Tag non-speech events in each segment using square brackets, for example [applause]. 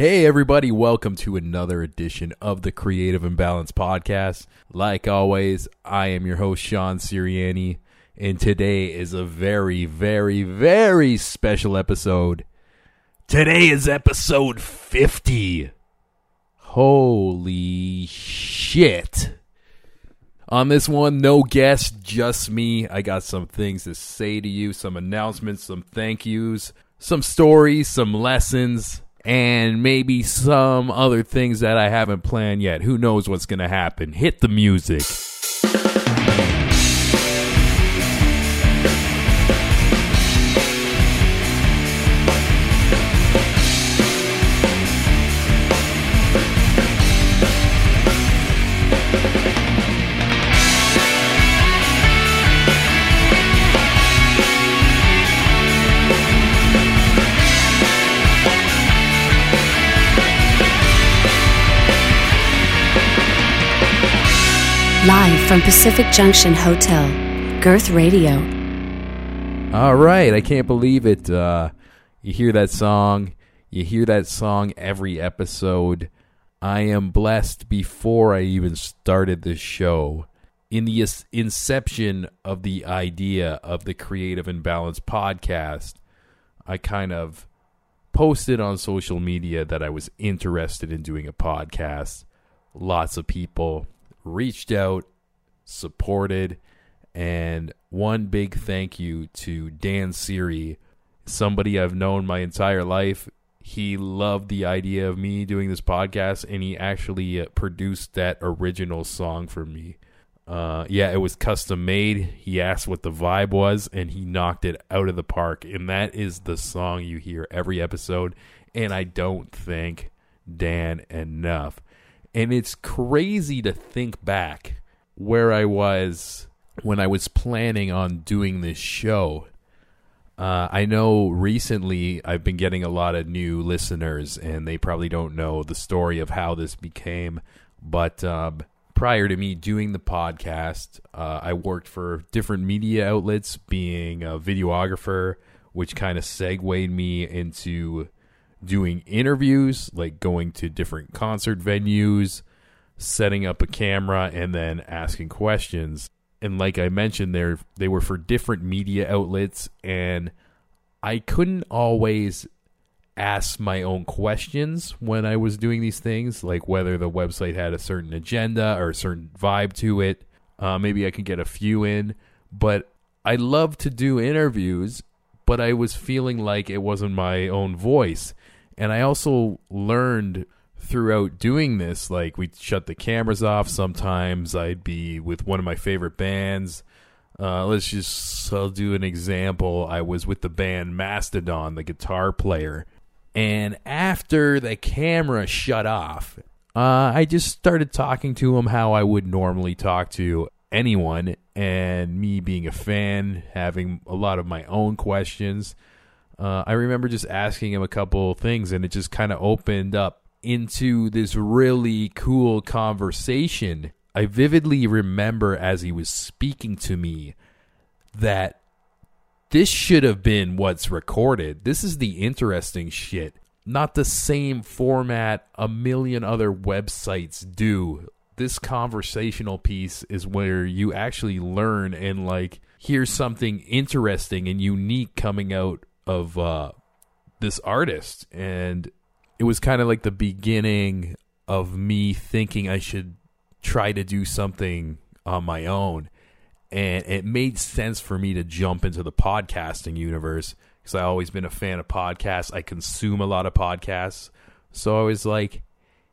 Hey, everybody, welcome to another edition of the Creative Imbalance Podcast. Like always, I am your host, Sean Siriani, and today is a very, very, very special episode. Today is episode 50. Holy shit. On this one, no guest, just me. I got some things to say to you, some announcements, some thank yous, some stories, some lessons, and maybe some other things that I haven't planned yet. Who knows what's going to happen? Hit the music. Live from Pacific Junction Hotel, Girth Radio. All right, I can't believe it. Uh, you hear that song, you hear that song every episode. I am blessed before I even started this show. In the inception of the idea of the Creative Imbalance podcast, I kind of posted on social media that I was interested in doing a podcast. Lots of people reached out, supported, and one big thank you to Dan Siri, somebody I've known my entire life. He loved the idea of me doing this podcast, and he actually uh, produced that original song for me. Uh, yeah, it was custom made. He asked what the vibe was, and he knocked it out of the park. And that is the song you hear every episode. And I don't thank Dan enough. And it's crazy to think back where I was when I was planning on doing this show. Uh, I know recently I've been getting a lot of new listeners, and they probably don't know the story of how this became. But um, prior to me doing the podcast, uh, I worked for different media outlets, being a videographer, which kind of segued me into doing interviews, like going to different concert venues, setting up a camera, and then asking questions. And like I mentioned, they they were for different media outlets, and I couldn't always ask my own questions when I was doing these things, like whether the website had a certain agenda or a certain vibe to it. Uh, maybe I could get a few in, but I love to do interviews, but I was feeling like it wasn't my own voice. And I also learned throughout doing this, like we'd shut the cameras off. Sometimes I'd be with one of my favorite bands. Uh, let's just, I'll do an example. I was with the band Mastodon, the guitar player. And after the camera shut off, uh, I just started talking to him how I would normally talk to anyone. And me being a fan, having a lot of my own questions. Uh, I remember just asking him a couple things, and it just kind of opened up into this really cool conversation. I vividly remember as he was speaking to me that this should have been what's recorded. This is the interesting shit. Not the same format a million other websites do. This conversational piece is where you actually learn and like hear something interesting and unique coming out of uh, this artist. And it was kind of like the beginning of me thinking I should try to do something on my own. And it made sense for me to jump into the podcasting universe because I've always been a fan of podcasts. I consume a lot of podcasts. So I was like,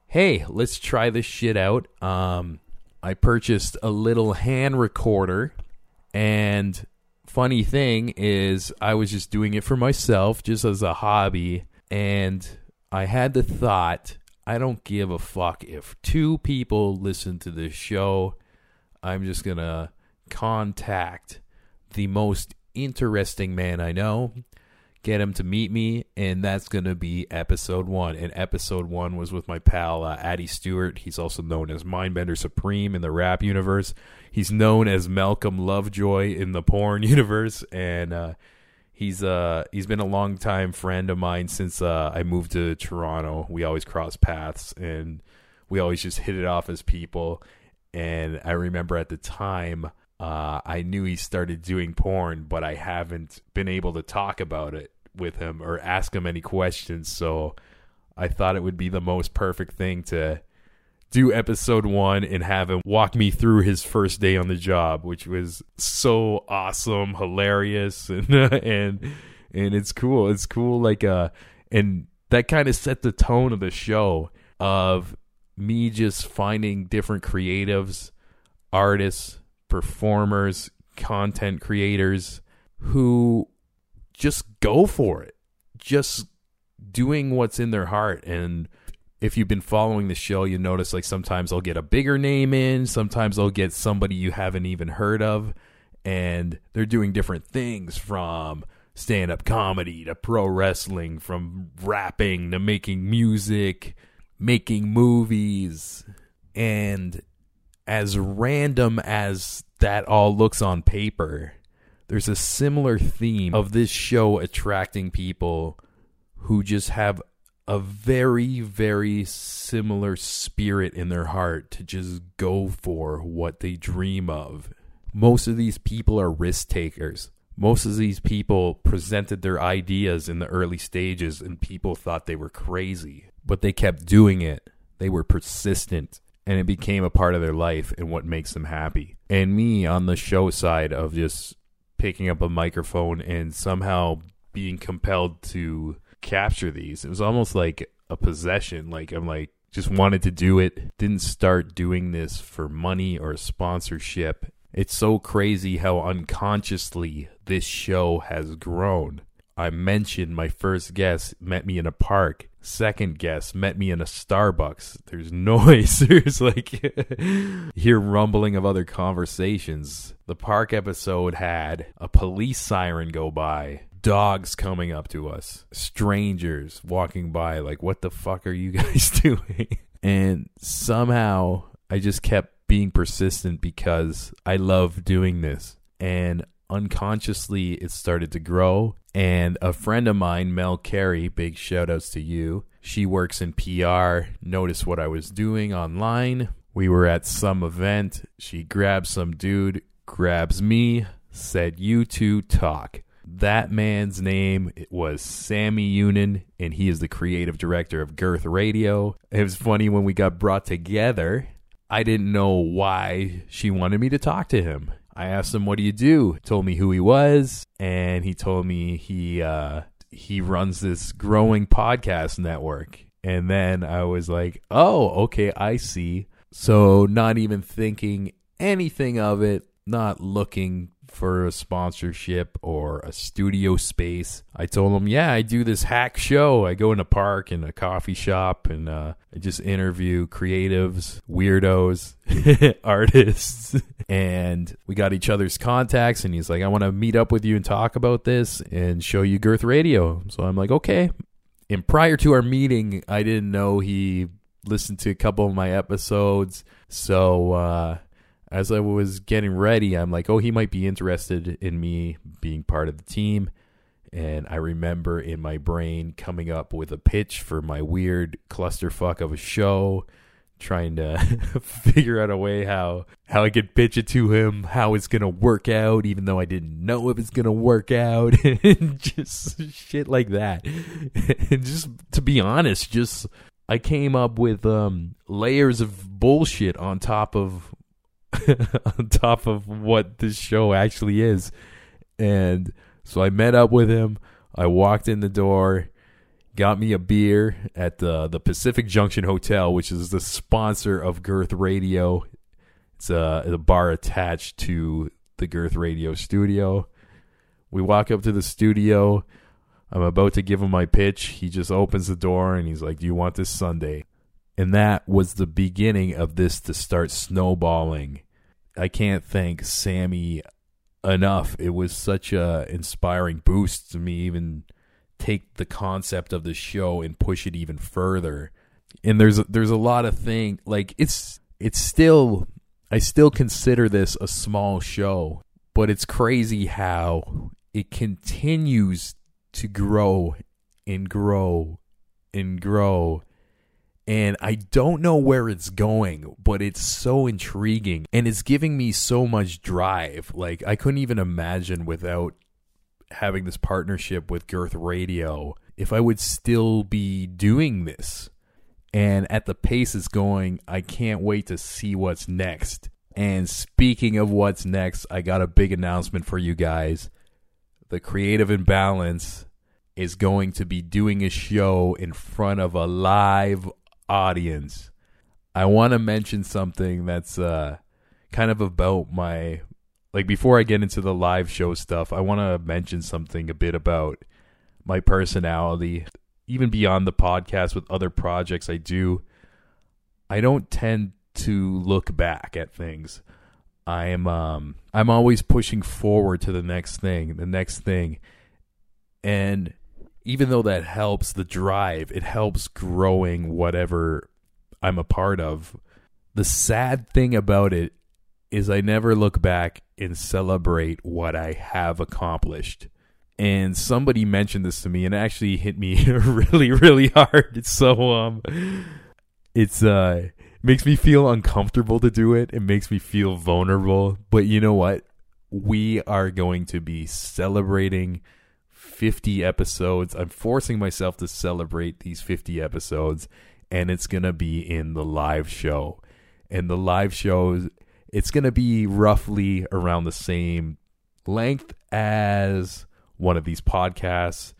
hey, let's try this shit out. Um, I purchased a little hand recorder. And funny thing is, I was just doing it for myself, just as a hobby. And I had the thought, I don't give a fuck if two people listen to this show. I'm just going to contact the most interesting man I know, get him to meet me, and that's going to be episode one. And episode one was with my pal uh, Addy Stewart. He's also known as Mindbender Supreme in the rap universe. He's known as Malcolm Lovejoy in the porn [laughs] universe, and uh, He's uh he's been a long time friend of mine since uh, I moved to Toronto. We always cross paths and we always just hit it off as people. And I remember at the time uh, I knew he started doing porn, but I haven't been able to talk about it with him or ask him any questions. So I thought it would be the most perfect thing to do episode one and have him walk me through his first day on the job, which was so awesome, hilarious, [laughs] and and and it's cool. It's cool, like uh, and that kind of set the tone of the show of me just finding different creatives, artists, performers, content creators who just go for it, just doing what's in their heart and if you've been following the show, you notice like sometimes I'll get a bigger name in, sometimes I'll get somebody you haven't even heard of, and they're doing different things from stand up comedy to pro wrestling, from rapping to making music, making movies. And as random as that all looks on paper, there's a similar theme of this show attracting people who just have a very, very similar spirit in their heart to just go for what they dream of. Most of these people are risk takers. Most of these people presented their ideas in the early stages and people thought they were crazy, but they kept doing it. They were persistent and it became a part of their life and what makes them happy. And me on the show side of just picking up a microphone and somehow being compelled to capture these. It was almost like a possession. Like I'm like just wanted to do it. Didn't start doing this for money or sponsorship. It's so crazy how unconsciously this show has grown. I mentioned my first guest met me in a park. Second guest met me in a Starbucks. There's noise. [laughs] There's like [laughs] hear rumbling of other conversations. The park episode had a police siren go by dogs coming up to us, strangers walking by, like, what the fuck are you [laughs] guys doing? and somehow I just kept being persistent because I love doing this. And unconsciously, it started to grow. And a friend of mine, Mel Carey, big shout outs to you. She works in PR, noticed what I was doing online. We were at some event. She grabs some dude, grabs me, said, You two talk. That man's name was Sammy Yunin, and he is the creative director of Girth Radio. It was funny when we got brought together. I didn't know why she wanted me to talk to him. I asked him, "What do you do?" Told me who he was, and he told me he uh, he runs this growing podcast network. And then I was like, "Oh, okay, I see." So not even thinking anything of it, not looking for a sponsorship or a studio space. I told him, yeah, I do this hack show. I go in a park and a coffee shop and uh, I just interview creatives, weirdos, [laughs] artists. [laughs] and we got each other's contacts. And he's like, I want to meet up with you and talk about this and show you Girth Radio. So I'm like, okay. And prior to our meeting, I didn't know he listened to a couple of my episodes. So, uh, as I was getting ready, I'm like, oh, he might be interested in me being part of the team. And I remember in my brain coming up with a pitch for my weird clusterfuck of a show, trying to [laughs] figure out a way how how I could pitch it to him, how it's gonna work out, even though I didn't know if it's gonna work out, [laughs] and just shit like that. [laughs] and just to be honest, just I came up with um, layers of bullshit on top of [laughs] on top of what this show actually is. And so I met up with him. I walked in the door, got me a beer at the the Pacific Junction Hotel, which is the sponsor of Girth Radio. It's a, a bar attached to the Girth Radio studio. We walk up to the studio. I'm about to give him my pitch. He just opens the door and he's like, "Do you want this Sunday?" And that was the beginning of this to start snowballing. I can't thank Sammy enough. It was such a inspiring boost to me even take the concept of the show and push it even further. And there's there's a lot of thing like it's it's still I still consider this a small show, but it's crazy how it continues to grow and grow and grow. And I don't know where it's going, but it's so intriguing and it's giving me so much drive. Like, I couldn't even imagine without having this partnership with Girth Radio if I would still be doing this. And at the pace it's going, I can't wait to see what's next. And speaking of what's next, I got a big announcement for you guys. The Creative Imbalance is going to be doing a show in front of a live audience. I want to mention something that's uh, kind of about my like before I get into the live show stuff, I want to mention something a bit about my personality, even beyond the podcast with other projects I do. I don't tend to look back at things. I'm um I'm always pushing forward to the next thing, the next thing. And even though that helps the drive, it helps growing whatever I'm a part of. The sad thing about it is I never look back and celebrate what I have accomplished. And somebody mentioned this to me and it actually hit me [laughs] really, really hard. So um it's uh makes me feel uncomfortable to do it. It makes me feel vulnerable. But you know what? We are going to be celebrating 50 episodes. I'm forcing myself to celebrate these 50 episodes, and it's going to be in the live show. And the live shows it's going to be roughly around the same length as one of these podcasts.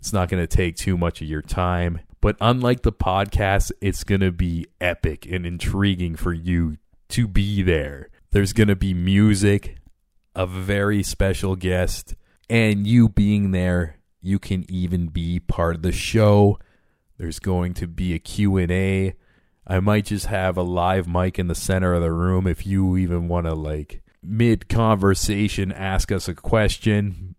It's not going to take too much of your time. But unlike the podcast, it's going to be epic and intriguing for you to be there. There's going to be music, a very special guest, and you being there, you can even be part of the show. There's going to be a Q&A I might just have a live mic in the center of the room if you even want to like mid conversation ask us a question.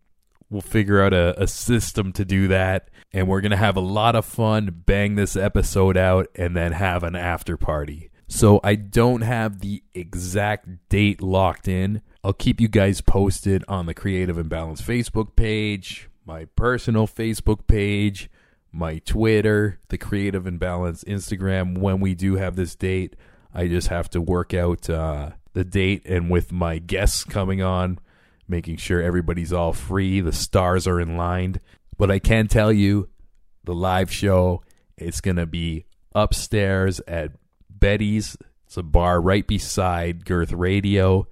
We'll figure out a, a system to do that. And we're going to have a lot of fun, bang this episode out, and then have an after party. So I don't have the exact date locked in. I'll keep you guys posted on the Creative Imbalance Facebook page, my personal Facebook page, my Twitter, the Creative Imbalance Instagram when we do have this date. I just have to work out uh, the date and with my guests coming on, making sure everybody's all free, the stars are in line. But I can tell you, the live show, it's going to be upstairs at Betty's. It's a bar right beside Girth Radio.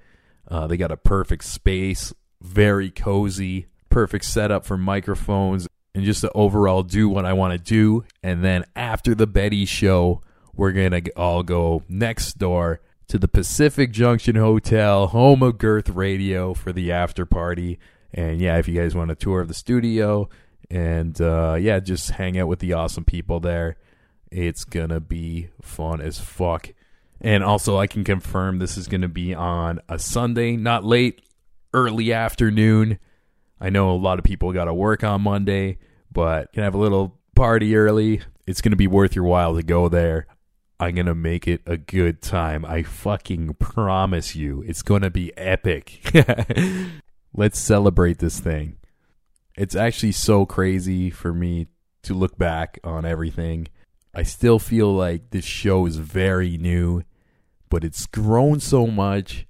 Uh, they got a perfect space, very cozy, perfect setup for microphones and just to overall do what I want to do. And then after the Betty show, we're going to all go next door to the Pacific Junction Hotel, home of Girth Radio, for the after party. And yeah, if you guys want a tour of the studio and uh, yeah, just hang out with the awesome people there, it's going to be fun as fuck. And also, I can confirm this is going to be on a Sunday, not late, early afternoon. I know a lot of people got to work on Monday, but can have a little party early. It's going to be worth your while to go there. I'm going to make it a good time. I fucking promise you. It's going to be epic. [laughs] Let's celebrate this thing. It's actually so crazy for me to look back on everything. I still feel like this show is very new, but it's grown so much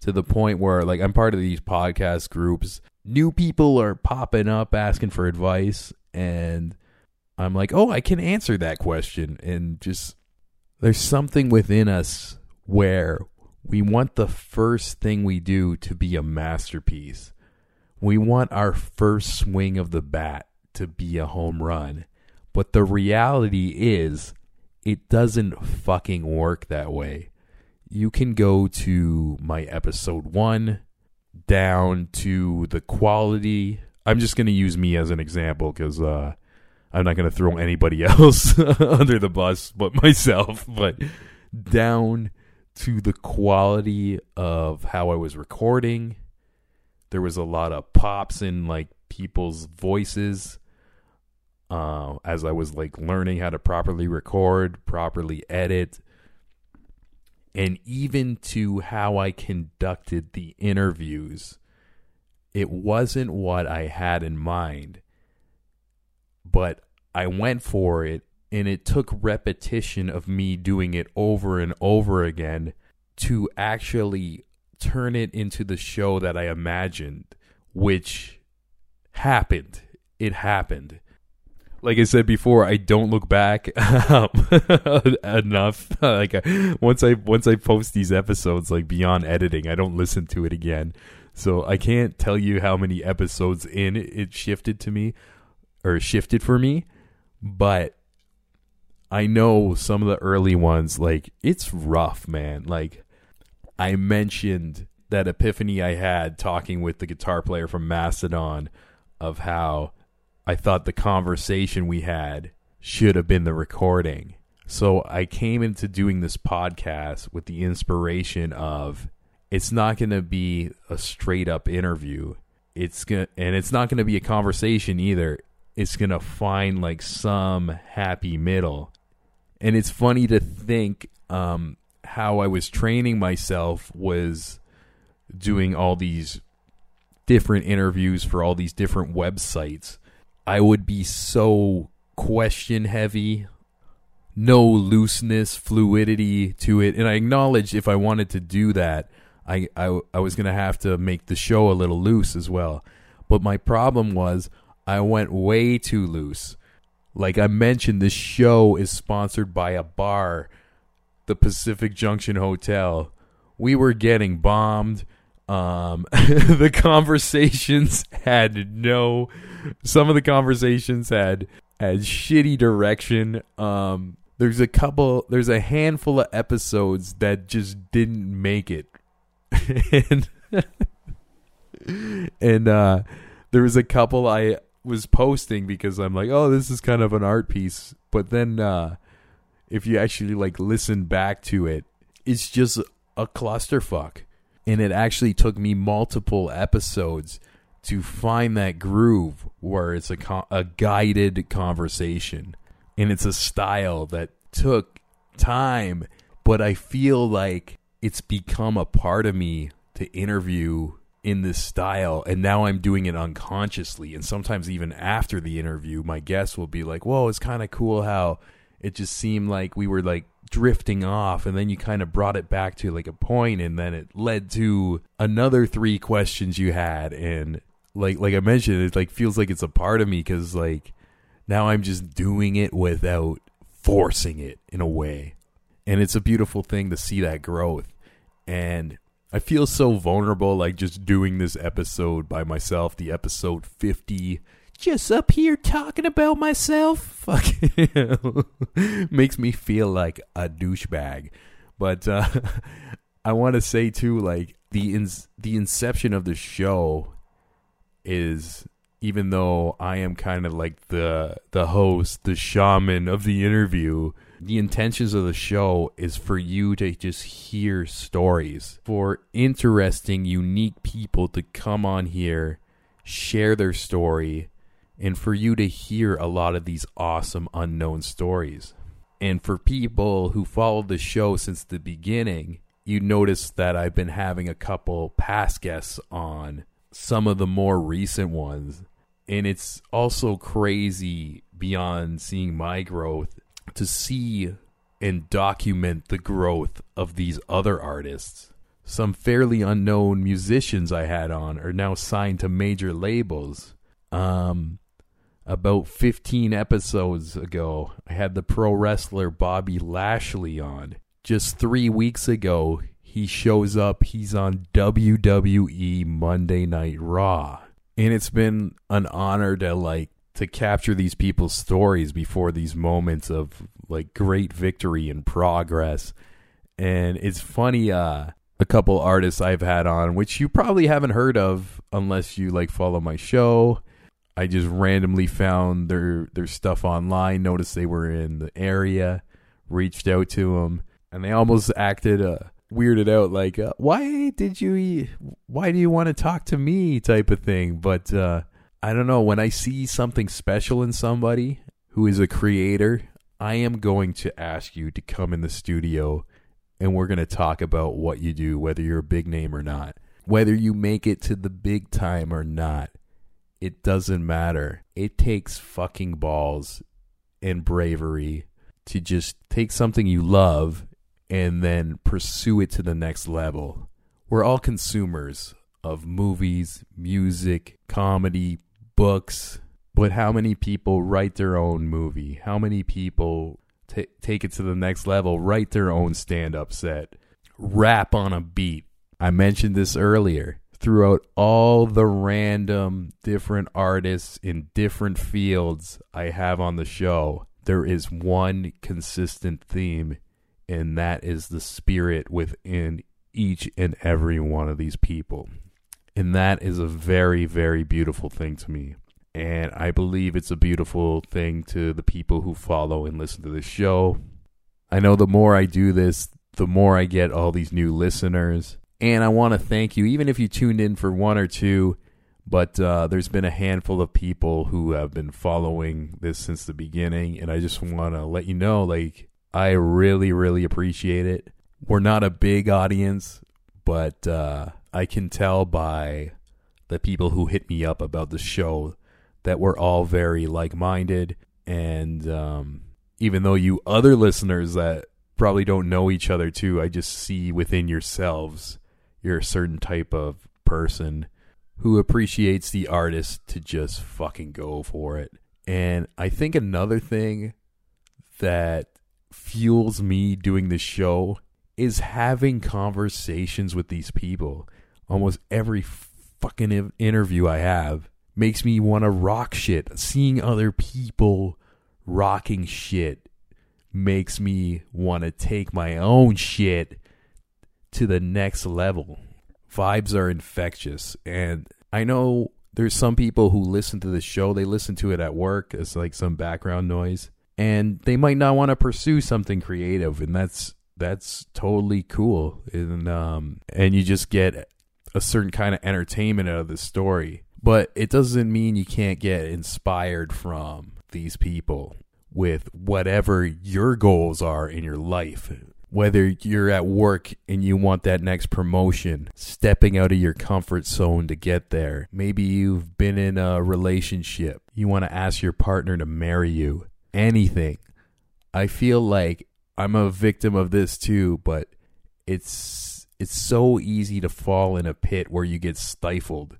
to the point where like I'm part of these podcast groups new people are popping up asking for advice and I'm like, "Oh, I can answer that question." And just there's something within us where we want the first thing we do to be a masterpiece. We want our first swing of the bat to be a home run. But the reality is, it doesn't fucking work that way. You can go to my episode one, down to the quality. I'm just going to use me as an example because uh, I'm not going to throw anybody [laughs] else under the bus but myself. But down to the quality of how I was recording. There was a lot of pops in like people's voices uh, as I was like learning how to properly record, properly edit, and even to how I conducted the interviews. it wasn't what I had in mind, but I went for it and it took repetition of me doing it over and over again to actually turn it into the show that I imagined, which happened. It happened. Like I said before, I don't look back [laughs] enough. like uh, once I once I post these episodes, like beyond editing, I don't listen to it again. So I can't tell you how many episodes in it shifted to me or shifted for me, but I know some of the early ones like it's rough, man. Like I mentioned that epiphany I had talking with the guitar player from Mastodon of how I thought the conversation we had should have been the recording. So I came into doing this podcast with the inspiration of it's not going to be a straight up interview. It's going and it's not going to be a conversation either. It's going to find like some happy middle. And it's funny to think um, how I was training myself was doing all these different interviews for all these different websites. I would be so question heavy, no looseness, fluidity to it. And I acknowledge if I wanted to do that, I, I, I was going to have to make the show a little loose as well. But my problem was I went way too loose. Like I mentioned, this show is sponsored by a bar the Pacific Junction Hotel. We were getting bombed. Um, [laughs] the conversations [laughs] had no. Some of the conversations had had shitty direction. Um, there's a couple. There's a handful of episodes that just didn't make it, [laughs] and and uh, there was a couple I was posting because I'm like, oh, this is kind of an art piece, but then. Uh, if you actually like listen back to it, it's just a clusterfuck. And it actually took me multiple episodes to find that groove where it's a a guided conversation. And it's a style that took time, but I feel like it's become a part of me to interview in this style. And now I'm doing it unconsciously. And sometimes even after the interview my guests will be like, "Whoa, it's kind of cool how it just seemed like we were like drifting off and then you kind of brought it back to like a point and then it led to another three questions you had and like like I mentioned it like feels like it's a part of me cuz like now I'm just doing it without forcing it in a way. And it's a beautiful thing to see that growth. And I feel so vulnerable like just doing this episode by myself the episode 50 just up here talking about myself. Fuck [laughs] makes me feel like a douchebag. But uh, [laughs] I want to say too, like the ins- the inception of the show is even though I am kind of like the the host, the shaman of the interview, the intentions of the show is for you to just hear stories, for interesting, unique people to come on here, share their story, and for you to hear a lot of these awesome unknown stories. And for people who followed the show since the beginning, you notice that I've been having a couple past guests on, some of the more recent ones. And it's also crazy beyond seeing my growth to see and document the growth of these other artists. Some fairly unknown musicians I had on are now signed to major labels. Um, about 15 episodes ago, I had the pro wrestler Bobby Lashley on. Just three weeks ago, he shows up. He's on WWE Monday Night Raw. And it's been an honor to like to capture these people's stories before these moments of like great victory and progress. And it's funny, uh, a couple artists I've had on, which you probably haven't heard of unless you like follow my show I just randomly found their their stuff online, noticed they were in the area, reached out to them, and they almost acted uh, weirded out, like, uh, "Why did you? Why do you want to talk to me?" type of thing. But uh, I don't know. When I see something special in somebody who is a creator, I am going to ask you to come in the studio, and we're going to talk about what you do, whether you're a big name or not. Whether you make it to the big time or not, it doesn't matter. It takes fucking balls and bravery to just take something you love and then pursue it to the next level. We're all consumers of movies, music, comedy, books, but how many people write their own movie? How many people t- take it to the next level, write their own stand up set, rap on a beat? I mentioned this earlier. Throughout all the random different artists in different fields I have on the show, there is one consistent theme, and that is the spirit within each and every one of these people. And that is a very, very beautiful thing to me. And I believe it's a beautiful thing to the people who follow and listen to this show. I know the more I do this, the more I get all these new listeners. And I want to thank you, even if you tuned in for one or two, but uh, there's been a handful of people who have been following this since the beginning. And I just want to let you know, like, I really, really appreciate it. We're not a big audience, but uh, I can tell by the people who hit me up about the show that we're all very like minded. And um, even though you other listeners that probably don't know each other too, I just see within yourselves you're a certain type of person who appreciates the artist to just fucking go for it. And I think another thing that fuels me doing the show is having conversations with these people. Almost every fucking interview I have makes me want to rock shit. Seeing other people rocking shit makes me want to take my own shit to the next level. Vibes are infectious. And I know there's some people who listen to the show, they listen to it at work as like some background noise. And they might not want to pursue something creative, and that's that's totally cool. And um and you just get a certain kind of entertainment out of the story but it doesn't mean you can't get inspired from these people with whatever your goals are in your life. Whether you're at work and you want that next promotion, stepping out of your comfort zone to get there. Maybe you've been in a relationship. You want to ask your partner to marry you. Anything. I feel like I'm a victim of this too, but it's it's so easy to fall in a pit where you get stifled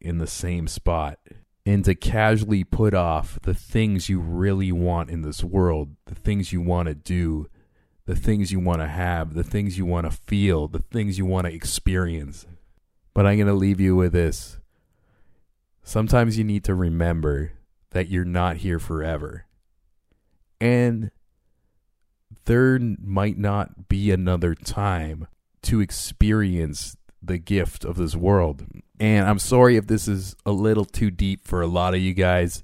in the same spot and to casually put off the things you really want in this world, the things you want to do, the things you want to have, the things you want to feel, the things you want to experience. But I'm going to leave you with this. Sometimes you need to remember that you're not here forever. And there might not be another time to experience the gift of this world. And I'm sorry if this is a little too deep for a lot of you guys.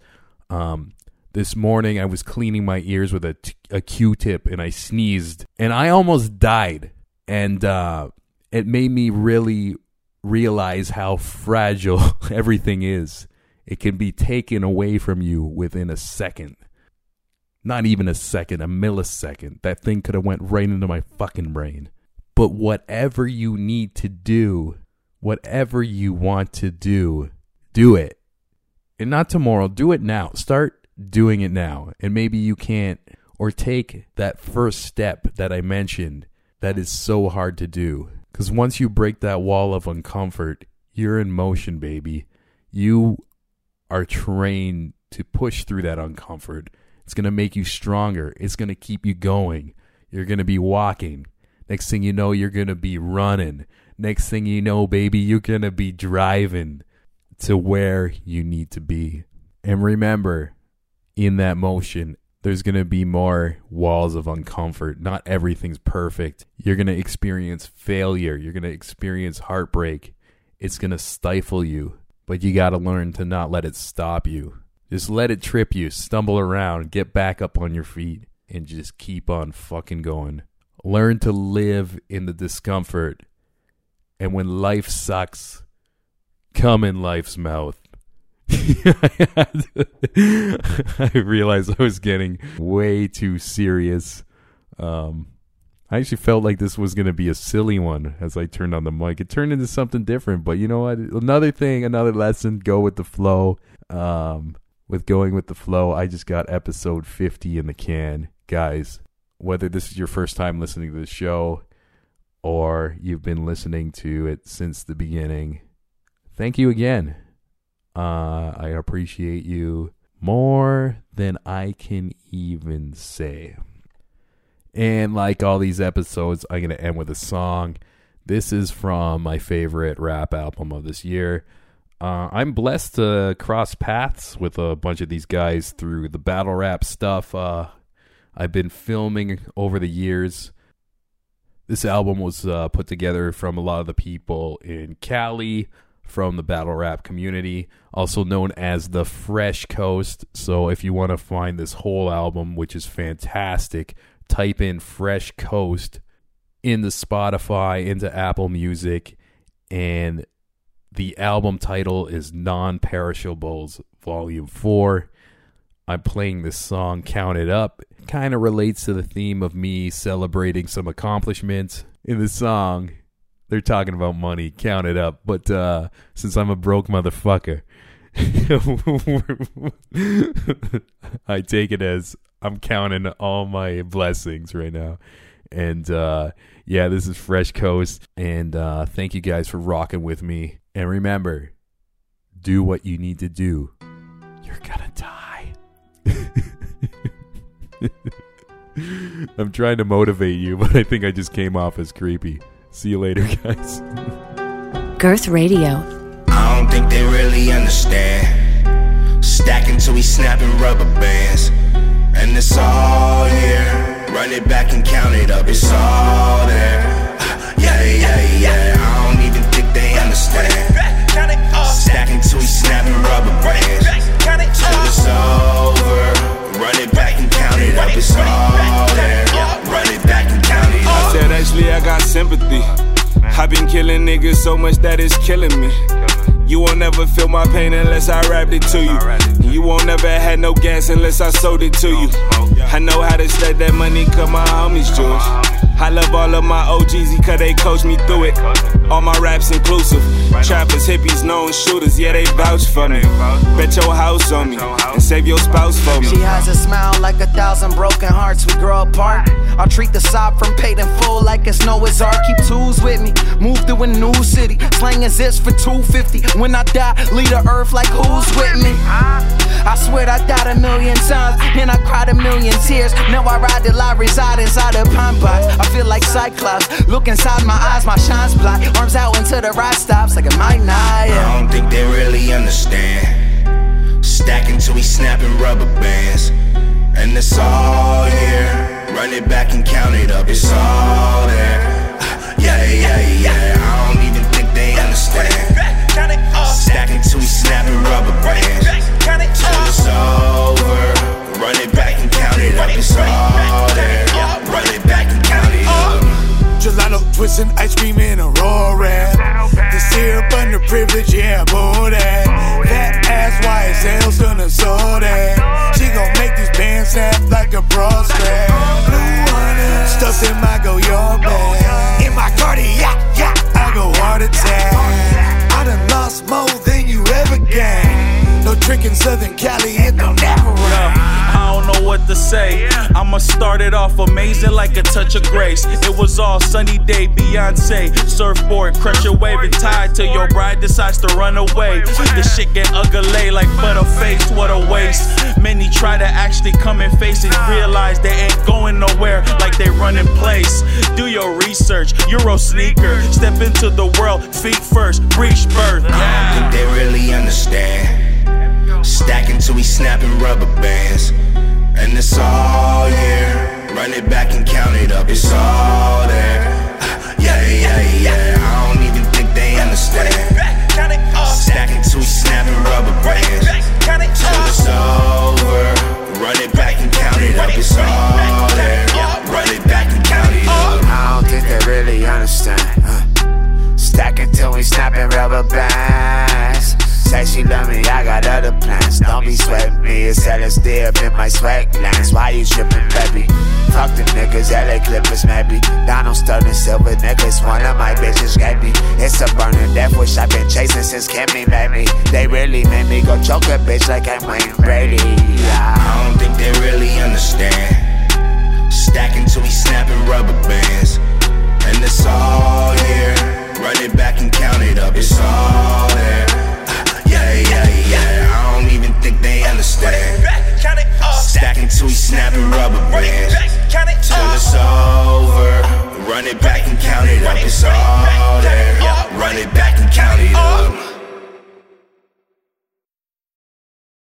Um, this morning I was cleaning my ears with a, t- a Q-tip and I sneezed and I almost died. And uh, it made me really realize how fragile [laughs] everything is. It can be taken away from you within a second. Not even a second, a millisecond. That thing could have went right into my fucking brain. But whatever you need to do, whatever you want to do, do it. And not tomorrow, do it now. Start doing it now. And maybe you can't, or take that first step that I mentioned that is so hard to do. Because once you break that wall of uncomfort, you're in motion, baby. You are trained to push through that uncomfort. It's going to make you stronger. It's going to keep you going. You're going to be walking. Next thing you know, you're going to be running. Next thing you know, baby, you're going to be driving to where you need to be. And remember, in that motion, there's going to be more walls of uncomfort. Not everything's perfect. You're going to experience failure. You're going to experience heartbreak. It's going to stifle you, but you got to learn to not let it stop you. Just let it trip you, stumble around, get back up on your feet, and just keep on fucking going. Learn to live in the discomfort. And when life sucks, come in life's mouth. [laughs] I realized I was getting way too serious. Um, I actually felt like this was going to be a silly one as I turned on the mic. It turned into something different, but you know what? Another thing, another lesson, go with the flow. Um, with going with the flow, I just got episode 50 in the can. Guys, whether this is your first time listening to the show or you've been listening to it since the beginning, thank you again. Uh, I appreciate you more than I can even say. And like all these episodes, I'm going to end with a song. This is from my favorite rap album of this year. Uh, I'm blessed to cross paths with a bunch of these guys through the battle rap stuff uh, I've been filming over the years. This album was uh, put together from a lot of the people in Cali from the battle rap community, also known as the Fresh Coast. So if you want to find this whole album, which is fantastic, type in Fresh Coast into Spotify, into Apple Music, and the album title is Non Perishables Volume 4. I'm playing this song, Count It Up. Kind of relates to the theme of me celebrating some accomplishments. In the song, they're talking about money, count it up. But uh, since I'm a broke motherfucker, [laughs] I take it as I'm counting all my blessings right now. And uh, yeah, this is Fresh Coast. And uh, thank you guys for rocking with me. And remember, do what you need to do. You're gonna die. [laughs] I'm trying to motivate you, [laughs] but I think I just came off as creepy. See you later, [laughs] guys. Girth Radio. I don't think they really understand. Stacking till we snapping rubber bands. And it's all here. Run it back and count it up. It's all there. [sighs] Yeah, yeah, yeah. I don't even think they understand. Stacking till we snapping rubber bands. Till it's over. Run it back and count it up. It's all there. Run it back said, actually, I got sympathy. i been killing niggas so much that it's killing me. You won't ever feel my pain unless I rapped it to you. You won't ever had no gas unless I sold it to you. I know how to stack that money cause my homies Jewish. I love all of my OGs cause they coached me through it. All my raps inclusive. Trappers, hippies, known shooters, yeah, they vouch for me. Bet your house on me and save your spouse for me. She has a smile like a thousand broken hearts. We grow apart. I'll treat the sob from paid in full like it's Noah's Ark. Keep tools with me. Move to a new city. Slanging zits for 250. When I die, leave the earth like who's with me? I swear I died a million times. And I cried a million tears. Now I ride till I reside inside a pine box. I feel like Cyclops. Look inside my eyes, my shine's black. Arms out until the ride stops like it might not. I don't think they really understand. Stacking till we snapping rubber bands. And it's all here. Run it back and count it up. It's all there. [sighs] Yeah, yeah, yeah. I don't even think they understand. Stacking till we snapping rubber bands. Till it's over. Run it back and count it up. It's all there. Run it back and count it up. Gelato twisting, ice cream in a raw wrap. The syrup under privilege, yeah, boy that. That ass YSL's gonna saw that. She gon' make this band snap like a bra strap. Blue honey, stuffed in my Goyard bag. In my cardiac, yeah, I go heart attack. I done lost more than you ever gained. No trick in Southern Cali, it don't never rain. What to say. I'ma start it off amazing like a touch of grace. It was all sunny day, Beyonce. Surfboard, crush your wave and tied till your bride decides to run away. This shit get ugly like butter face, what a waste. Many try to actually come and face it, realize they ain't going nowhere like they run in place. Do your research, Euro sneaker. Step into the world, feet first, breach birth. Don't think they really understand. Stacking till we snapping rubber bands. And it's all here. Run it back and count it up. It's all there. [sighs] Yeah, yeah, yeah. I don't even think they understand. Stacking till we snapping rubber bands. Till it's over. Run it back and count it up. It's my sweat glands. Why you tripping, baby? Fuck the niggas, LA Clippers, maybe. Donald Sterling, silver niggas, one of my bitches gave me. It's a burning death wish I've been chasing since Kimmy made me. They really made me go choke a bitch like I'm Wayne Brady. Yeah. I don't think they really understand. Stacking till we snapping rubber bands. And it's all here. Run it back and count it up, it's all there. Yeah, yeah, yeah. I don't even think they understand count it up. Stacking till we snapping rubber bands. Till it's over. Run it back and count it up. It's all there. Run it back and count it up.